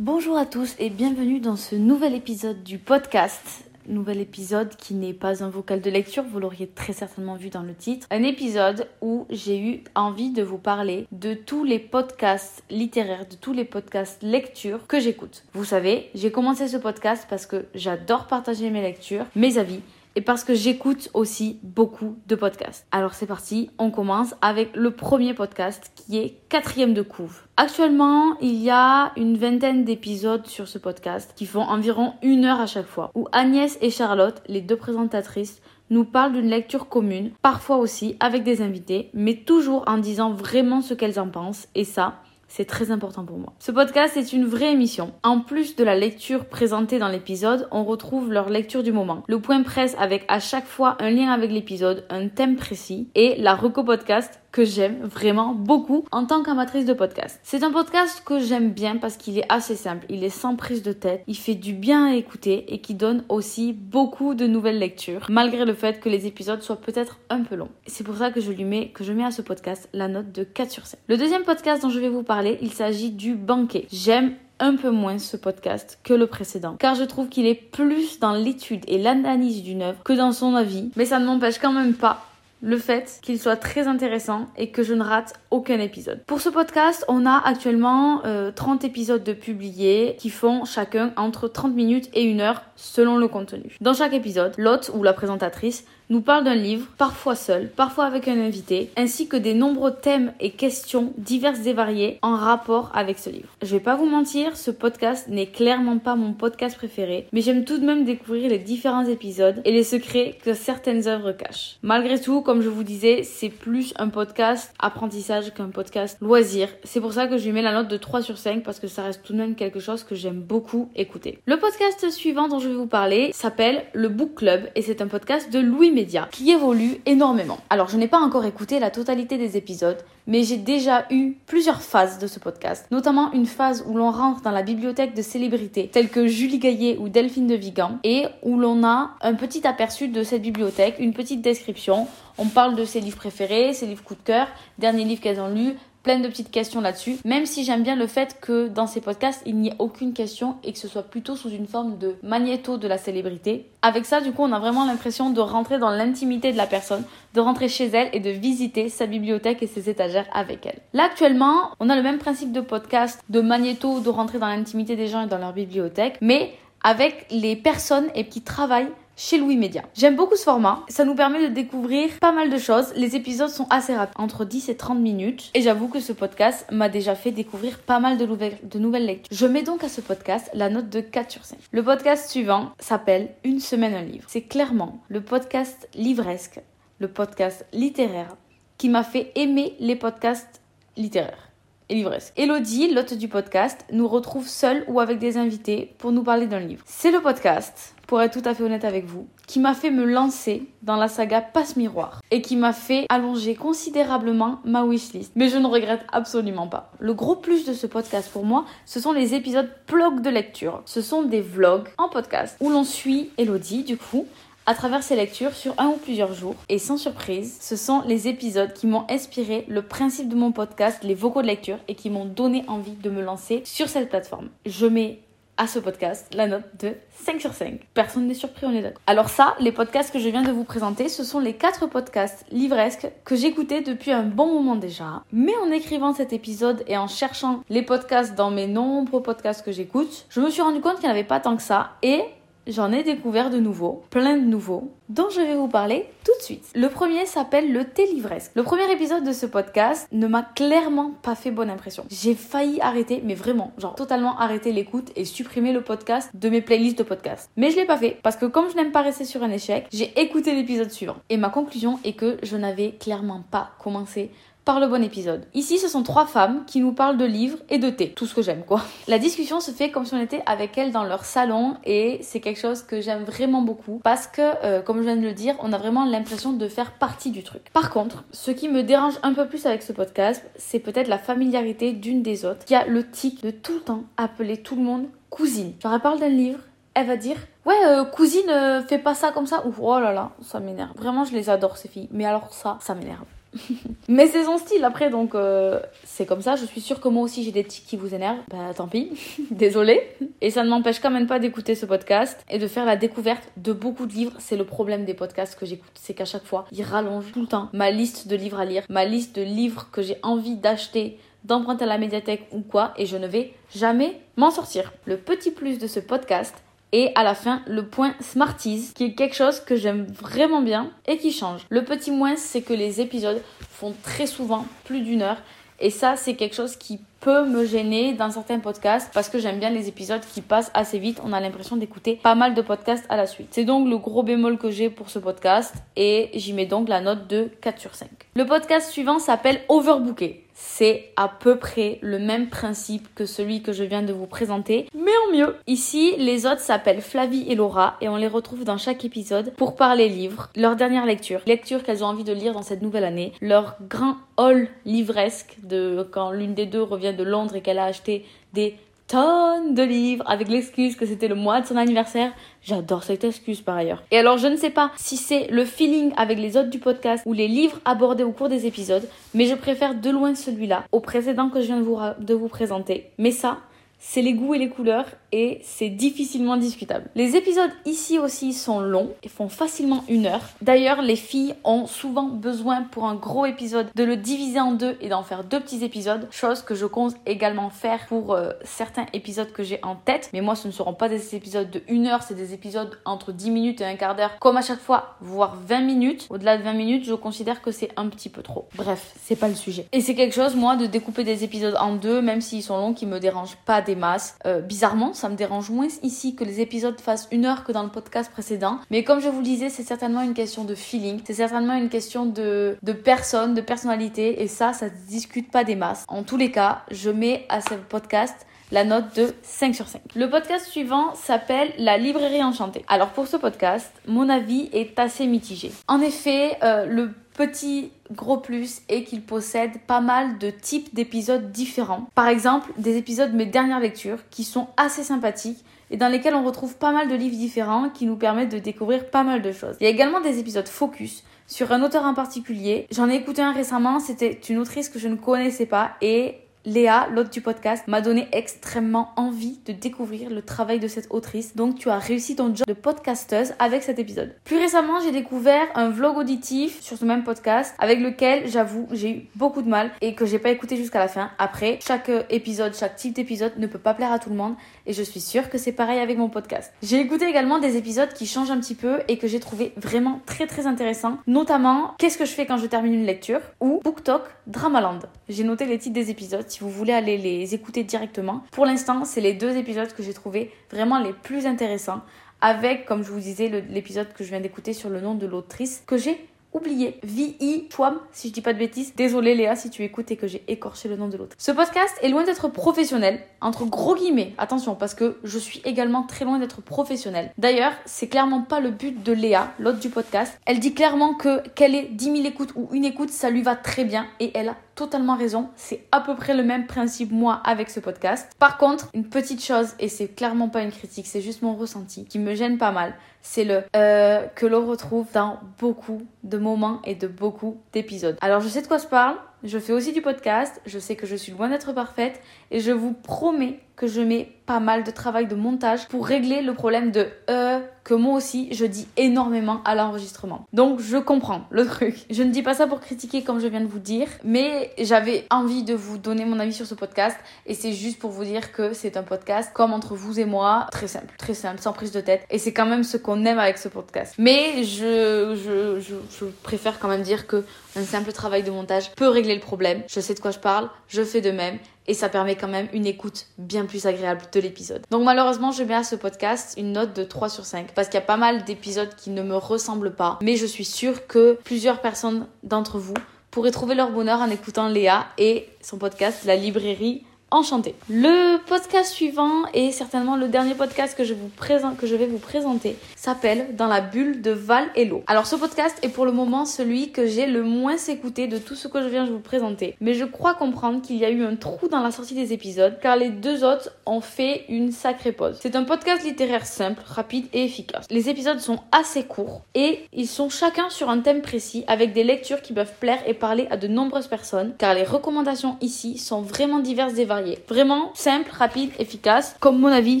Bonjour à tous et bienvenue dans ce nouvel épisode du podcast. Nouvel épisode qui n'est pas un vocal de lecture, vous l'auriez très certainement vu dans le titre. Un épisode où j'ai eu envie de vous parler de tous les podcasts littéraires, de tous les podcasts lecture que j'écoute. Vous savez, j'ai commencé ce podcast parce que j'adore partager mes lectures, mes avis et parce que j'écoute aussi beaucoup de podcasts. Alors c'est parti, on commence avec le premier podcast qui est quatrième de couve. Actuellement, il y a une vingtaine d'épisodes sur ce podcast qui font environ une heure à chaque fois, où Agnès et Charlotte, les deux présentatrices, nous parlent d'une lecture commune, parfois aussi avec des invités, mais toujours en disant vraiment ce qu'elles en pensent, et ça, c'est très important pour moi. Ce podcast est une vraie émission. En plus de la lecture présentée dans l'épisode, on retrouve leur lecture du moment. Le point presse avec à chaque fois un lien avec l'épisode, un thème précis et la reco podcast que j'aime vraiment beaucoup en tant qu'amatrice de podcast. C'est un podcast que j'aime bien parce qu'il est assez simple, il est sans prise de tête, il fait du bien à écouter et qui donne aussi beaucoup de nouvelles lectures malgré le fait que les épisodes soient peut-être un peu longs. C'est pour ça que je lui mets que je mets à ce podcast la note de 4 sur 5. Le deuxième podcast dont je vais vous parler, il s'agit du banquet. J'aime un peu moins ce podcast que le précédent, car je trouve qu'il est plus dans l'étude et l'analyse d'une œuvre que dans son avis, mais ça ne m'empêche quand même pas le fait qu'il soit très intéressant et que je ne rate aucun épisode. Pour ce podcast, on a actuellement 30 euh, épisodes de publiés qui font chacun entre 30 minutes et 1 heure selon le contenu. Dans chaque épisode, l'hôte ou la présentatrice nous parle d'un livre, parfois seul, parfois avec un invité, ainsi que des nombreux thèmes et questions diverses et variées en rapport avec ce livre. Je vais pas vous mentir, ce podcast n'est clairement pas mon podcast préféré, mais j'aime tout de même découvrir les différents épisodes et les secrets que certaines œuvres cachent. Malgré tout, comme je vous disais, c'est plus un podcast apprentissage qu'un podcast loisir. C'est pour ça que je lui mets la note de 3 sur 5 parce que ça reste tout de même quelque chose que j'aime beaucoup écouter. Le podcast suivant dont je vais vous parler s'appelle Le Book Club et c'est un podcast de Louis qui évolue énormément. Alors je n'ai pas encore écouté la totalité des épisodes, mais j'ai déjà eu plusieurs phases de ce podcast, notamment une phase où l'on rentre dans la bibliothèque de célébrités telles que Julie Gaillet ou Delphine de Vigan et où l'on a un petit aperçu de cette bibliothèque, une petite description. On parle de ses livres préférés, ses livres coup de cœur, derniers livres qu'elles ont lus, plein de petites questions là-dessus, même si j'aime bien le fait que dans ces podcasts, il n'y ait aucune question et que ce soit plutôt sous une forme de magnéto de la célébrité. Avec ça, du coup, on a vraiment l'impression de rentrer dans l'intimité de la personne, de rentrer chez elle et de visiter sa bibliothèque et ses étagères avec elle. Là, actuellement, on a le même principe de podcast, de magnéto, de rentrer dans l'intimité des gens et dans leur bibliothèque, mais avec les personnes et qui travaillent chez Louis Média. J'aime beaucoup ce format, ça nous permet de découvrir pas mal de choses. Les épisodes sont assez rapides, entre 10 et 30 minutes. Et j'avoue que ce podcast m'a déjà fait découvrir pas mal de, nouvelles, de nouvelles lectures. Je mets donc à ce podcast la note de 4 sur 5. Le podcast suivant s'appelle Une semaine un livre. C'est clairement le podcast livresque, le podcast littéraire qui m'a fait aimer les podcasts littéraires et livresques. Elodie, l'hôte du podcast, nous retrouve seule ou avec des invités pour nous parler d'un livre. C'est le podcast pour être tout à fait honnête avec vous, qui m'a fait me lancer dans la saga Passe Miroir et qui m'a fait allonger considérablement ma wishlist. Mais je ne regrette absolument pas. Le gros plus de ce podcast pour moi, ce sont les épisodes blog de lecture. Ce sont des vlogs en podcast où l'on suit Elodie, du coup, à travers ses lectures sur un ou plusieurs jours. Et sans surprise, ce sont les épisodes qui m'ont inspiré le principe de mon podcast, les vocaux de lecture, et qui m'ont donné envie de me lancer sur cette plateforme. Je mets à ce podcast la note de 5 sur 5. Personne n'est surpris, on est d'accord. Alors ça, les podcasts que je viens de vous présenter, ce sont les 4 podcasts livresques que j'écoutais depuis un bon moment déjà. Mais en écrivant cet épisode et en cherchant les podcasts dans mes nombreux podcasts que j'écoute, je me suis rendu compte qu'il n'y en avait pas tant que ça et j'en ai découvert de nouveaux, plein de nouveaux, dont je vais vous parler tout de suite. Le premier s'appelle le thé livresque. Le premier épisode de ce podcast ne m'a clairement pas fait bonne impression. J'ai failli arrêter, mais vraiment, genre totalement arrêter l'écoute et supprimer le podcast de mes playlists de podcasts. Mais je l'ai pas fait parce que comme je n'aime pas rester sur un échec, j'ai écouté l'épisode suivant. Et ma conclusion est que je n'avais clairement pas commencé par le bon épisode. Ici, ce sont trois femmes qui nous parlent de livres et de thé, tout ce que j'aime quoi. La discussion se fait comme si on était avec elles dans leur salon et c'est quelque chose que j'aime vraiment beaucoup parce que, euh, comme je viens de le dire, on a vraiment l'impression de faire partie du truc. Par contre, ce qui me dérange un peu plus avec ce podcast, c'est peut-être la familiarité d'une des autres qui a le tic de tout le temps appeler tout le monde cousine. Genre elle parle d'un livre, elle va dire ouais euh, cousine euh, fais pas ça comme ça ou oh là là ça m'énerve vraiment je les adore ces filles mais alors ça ça m'énerve Mais c'est son style après, donc euh, c'est comme ça. Je suis sûre que moi aussi j'ai des tics qui vous énervent. Bah tant pis, désolé. Et ça ne m'empêche quand même pas d'écouter ce podcast et de faire la découverte de beaucoup de livres. C'est le problème des podcasts que j'écoute, c'est qu'à chaque fois, ils rallongent tout le temps ma liste de livres à lire, ma liste de livres que j'ai envie d'acheter d'emprunter à la médiathèque ou quoi, et je ne vais jamais m'en sortir. Le petit plus de ce podcast, et à la fin, le point Smarties, qui est quelque chose que j'aime vraiment bien et qui change. Le petit moins, c'est que les épisodes font très souvent plus d'une heure. Et ça, c'est quelque chose qui peut me gêner dans certains podcasts parce que j'aime bien les épisodes qui passent assez vite. On a l'impression d'écouter pas mal de podcasts à la suite. C'est donc le gros bémol que j'ai pour ce podcast et j'y mets donc la note de 4 sur 5. Le podcast suivant s'appelle Overbooké. C'est à peu près le même principe que celui que je viens de vous présenter, mais en mieux. Ici, les autres s'appellent Flavie et Laura et on les retrouve dans chaque épisode pour parler livres, leur dernière lecture, lecture qu'elles ont envie de lire dans cette nouvelle année, leur grand haul livresque de quand l'une des deux revient de Londres et qu'elle a acheté des tonnes de livres avec l'excuse que c'était le mois de son anniversaire. J'adore cette excuse par ailleurs. Et alors je ne sais pas si c'est le feeling avec les autres du podcast ou les livres abordés au cours des épisodes, mais je préfère de loin celui-là au précédent que je viens de vous, de vous présenter. Mais ça, c'est les goûts et les couleurs et c'est difficilement discutable. Les épisodes ici aussi sont longs et font facilement une heure. D'ailleurs, les filles ont souvent besoin pour un gros épisode de le diviser en deux et d'en faire deux petits épisodes, chose que je compte également faire pour euh, certains épisodes que j'ai en tête. Mais moi, ce ne seront pas des épisodes de une heure, c'est des épisodes entre 10 minutes et un quart d'heure, comme à chaque fois, voire 20 minutes. Au-delà de 20 minutes, je considère que c'est un petit peu trop. Bref, c'est pas le sujet. Et c'est quelque chose, moi, de découper des épisodes en deux, même s'ils sont longs, qui me dérangent pas masses. Euh, bizarrement, ça me dérange moins ici que les épisodes fassent une heure que dans le podcast précédent. Mais comme je vous le disais, c'est certainement une question de feeling, c'est certainement une question de, de personne, de personnalité, et ça, ça se discute pas des masses. En tous les cas, je mets à ce podcast la note de 5 sur 5. Le podcast suivant s'appelle La librairie enchantée. Alors pour ce podcast, mon avis est assez mitigé. En effet, euh, le petit gros plus est qu'il possède pas mal de types d'épisodes différents. Par exemple, des épisodes de mes dernières lectures qui sont assez sympathiques et dans lesquels on retrouve pas mal de livres différents qui nous permettent de découvrir pas mal de choses. Il y a également des épisodes focus sur un auteur en particulier. J'en ai écouté un récemment, c'était une autrice que je ne connaissais pas et Léa, l'hôte du podcast, m'a donné extrêmement envie de découvrir le travail de cette autrice. Donc tu as réussi ton job de podcasteuse avec cet épisode. Plus récemment, j'ai découvert un vlog auditif sur ce même podcast avec lequel j'avoue j'ai eu beaucoup de mal et que j'ai pas écouté jusqu'à la fin. Après, chaque épisode, chaque type d'épisode ne peut pas plaire à tout le monde et je suis sûre que c'est pareil avec mon podcast. J'ai écouté également des épisodes qui changent un petit peu et que j'ai trouvé vraiment très très intéressants, notamment Qu'est-ce que je fais quand je termine une lecture ou BookTok Dramaland. J'ai noté les titres des épisodes si vous voulez aller les écouter directement. Pour l'instant, c'est les deux épisodes que j'ai trouvé vraiment les plus intéressants avec, comme je vous disais, l'épisode que je viens d'écouter sur le nom de l'autrice que j'ai oublié. V.I. Chouam, si je dis pas de bêtises. Désolée Léa si tu écoutes et que j'ai écorché le nom de l'autre. Ce podcast est loin d'être professionnel, entre gros guillemets. Attention, parce que je suis également très loin d'être professionnel. D'ailleurs, c'est clairement pas le but de Léa, l'autre du podcast. Elle dit clairement que qu'elle ait 10 000 écoutes ou une écoute, ça lui va très bien et elle a totalement raison. C'est à peu près le même principe, moi, avec ce podcast. Par contre, une petite chose, et c'est clairement pas une critique, c'est juste mon ressenti, qui me gêne pas mal, c'est le euh, que l'on retrouve dans beaucoup de moments et de beaucoup d'épisodes. Alors, je sais de quoi je parle, je fais aussi du podcast, je sais que je suis loin d'être parfaite, et je vous promets que je mets pas mal de travail de montage pour régler le problème de euh que moi aussi je dis énormément à l'enregistrement. Donc je comprends le truc. Je ne dis pas ça pour critiquer comme je viens de vous dire, mais j'avais envie de vous donner mon avis sur ce podcast et c'est juste pour vous dire que c'est un podcast comme entre vous et moi, très simple, très simple, sans prise de tête et c'est quand même ce qu'on aime avec ce podcast. Mais je, je, préfère quand même dire que un simple travail de montage peut régler le problème. Je sais de quoi je parle, je fais de même et ça permet quand même une écoute bien plus agréable de l'épisode. Donc malheureusement, je mets à ce podcast une note de 3 sur 5 parce qu'il y a pas mal d'épisodes qui ne me ressemblent pas, mais je suis sûre que plusieurs personnes d'entre vous pourraient trouver leur bonheur en écoutant Léa et son podcast La librairie enchantée. Le podcast suivant et certainement le dernier podcast que je, vais vous présenter s'appelle Dans la bulle de Val et l'eau. Alors ce podcast est pour le moment celui que j'ai le moins écouté de tout ce que je viens de vous présenter. Mais je crois comprendre qu'il y a eu un trou dans la sortie des épisodes car les deux autres ont fait une sacrée pause. C'est un podcast littéraire simple, rapide et efficace. Les épisodes sont assez courts et ils sont chacun sur un thème précis avec des lectures qui peuvent plaire et parler à de nombreuses personnes car les recommandations ici sont vraiment diverses et variées. Vraiment simple, rapide, efficace, comme mon avis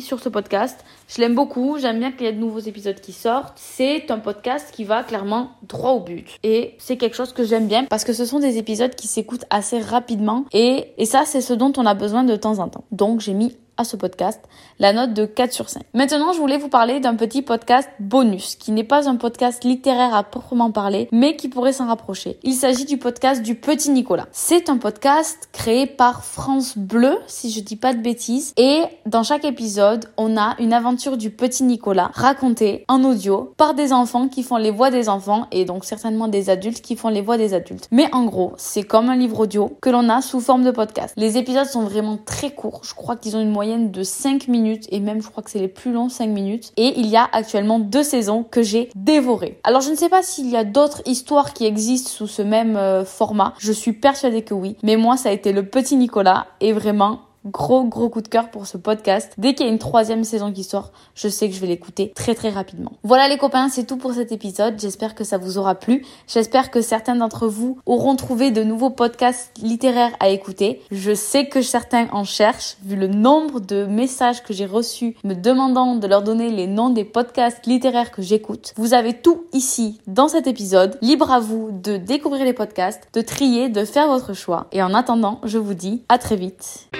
sur ce podcast. Je l'aime beaucoup, j'aime bien qu'il y ait de nouveaux épisodes qui sortent. C'est un podcast qui va clairement droit au but. Et c'est quelque chose que j'aime bien parce que ce sont des épisodes qui s'écoutent assez rapidement et, et ça c'est ce dont on a besoin de temps en temps. Donc j'ai mis à ce podcast la note de 4 sur 5. Maintenant, je voulais vous parler d'un petit podcast bonus qui n'est pas un podcast littéraire à proprement parler, mais qui pourrait s'en rapprocher. Il s'agit du podcast du Petit Nicolas. C'est un podcast créé par France Bleu, si je dis pas de bêtises, et dans chaque épisode, on a une aventure du Petit Nicolas racontée en audio par des enfants qui font les voix des enfants et donc certainement des adultes qui font les voix des adultes. Mais en gros, c'est comme un livre audio que l'on a sous forme de podcast. Les épisodes sont vraiment très courts. Je crois qu'ils ont une moyenne de 5 minutes et même je crois que c'est les plus longs 5 minutes. Et il y a actuellement deux saisons que j'ai dévorées. Alors je ne sais pas s'il y a d'autres histoires qui existent sous ce même euh, format. Je suis persuadée que oui. Mais moi ça a été le petit Nicolas et vraiment Gros gros coup de cœur pour ce podcast. Dès qu'il y a une troisième saison qui sort, je sais que je vais l'écouter très très rapidement. Voilà les copains, c'est tout pour cet épisode. J'espère que ça vous aura plu. J'espère que certains d'entre vous auront trouvé de nouveaux podcasts littéraires à écouter. Je sais que certains en cherchent, vu le nombre de messages que j'ai reçus me demandant de leur donner les noms des podcasts littéraires que j'écoute. Vous avez tout ici dans cet épisode. Libre à vous de découvrir les podcasts, de trier, de faire votre choix. Et en attendant, je vous dis à très vite.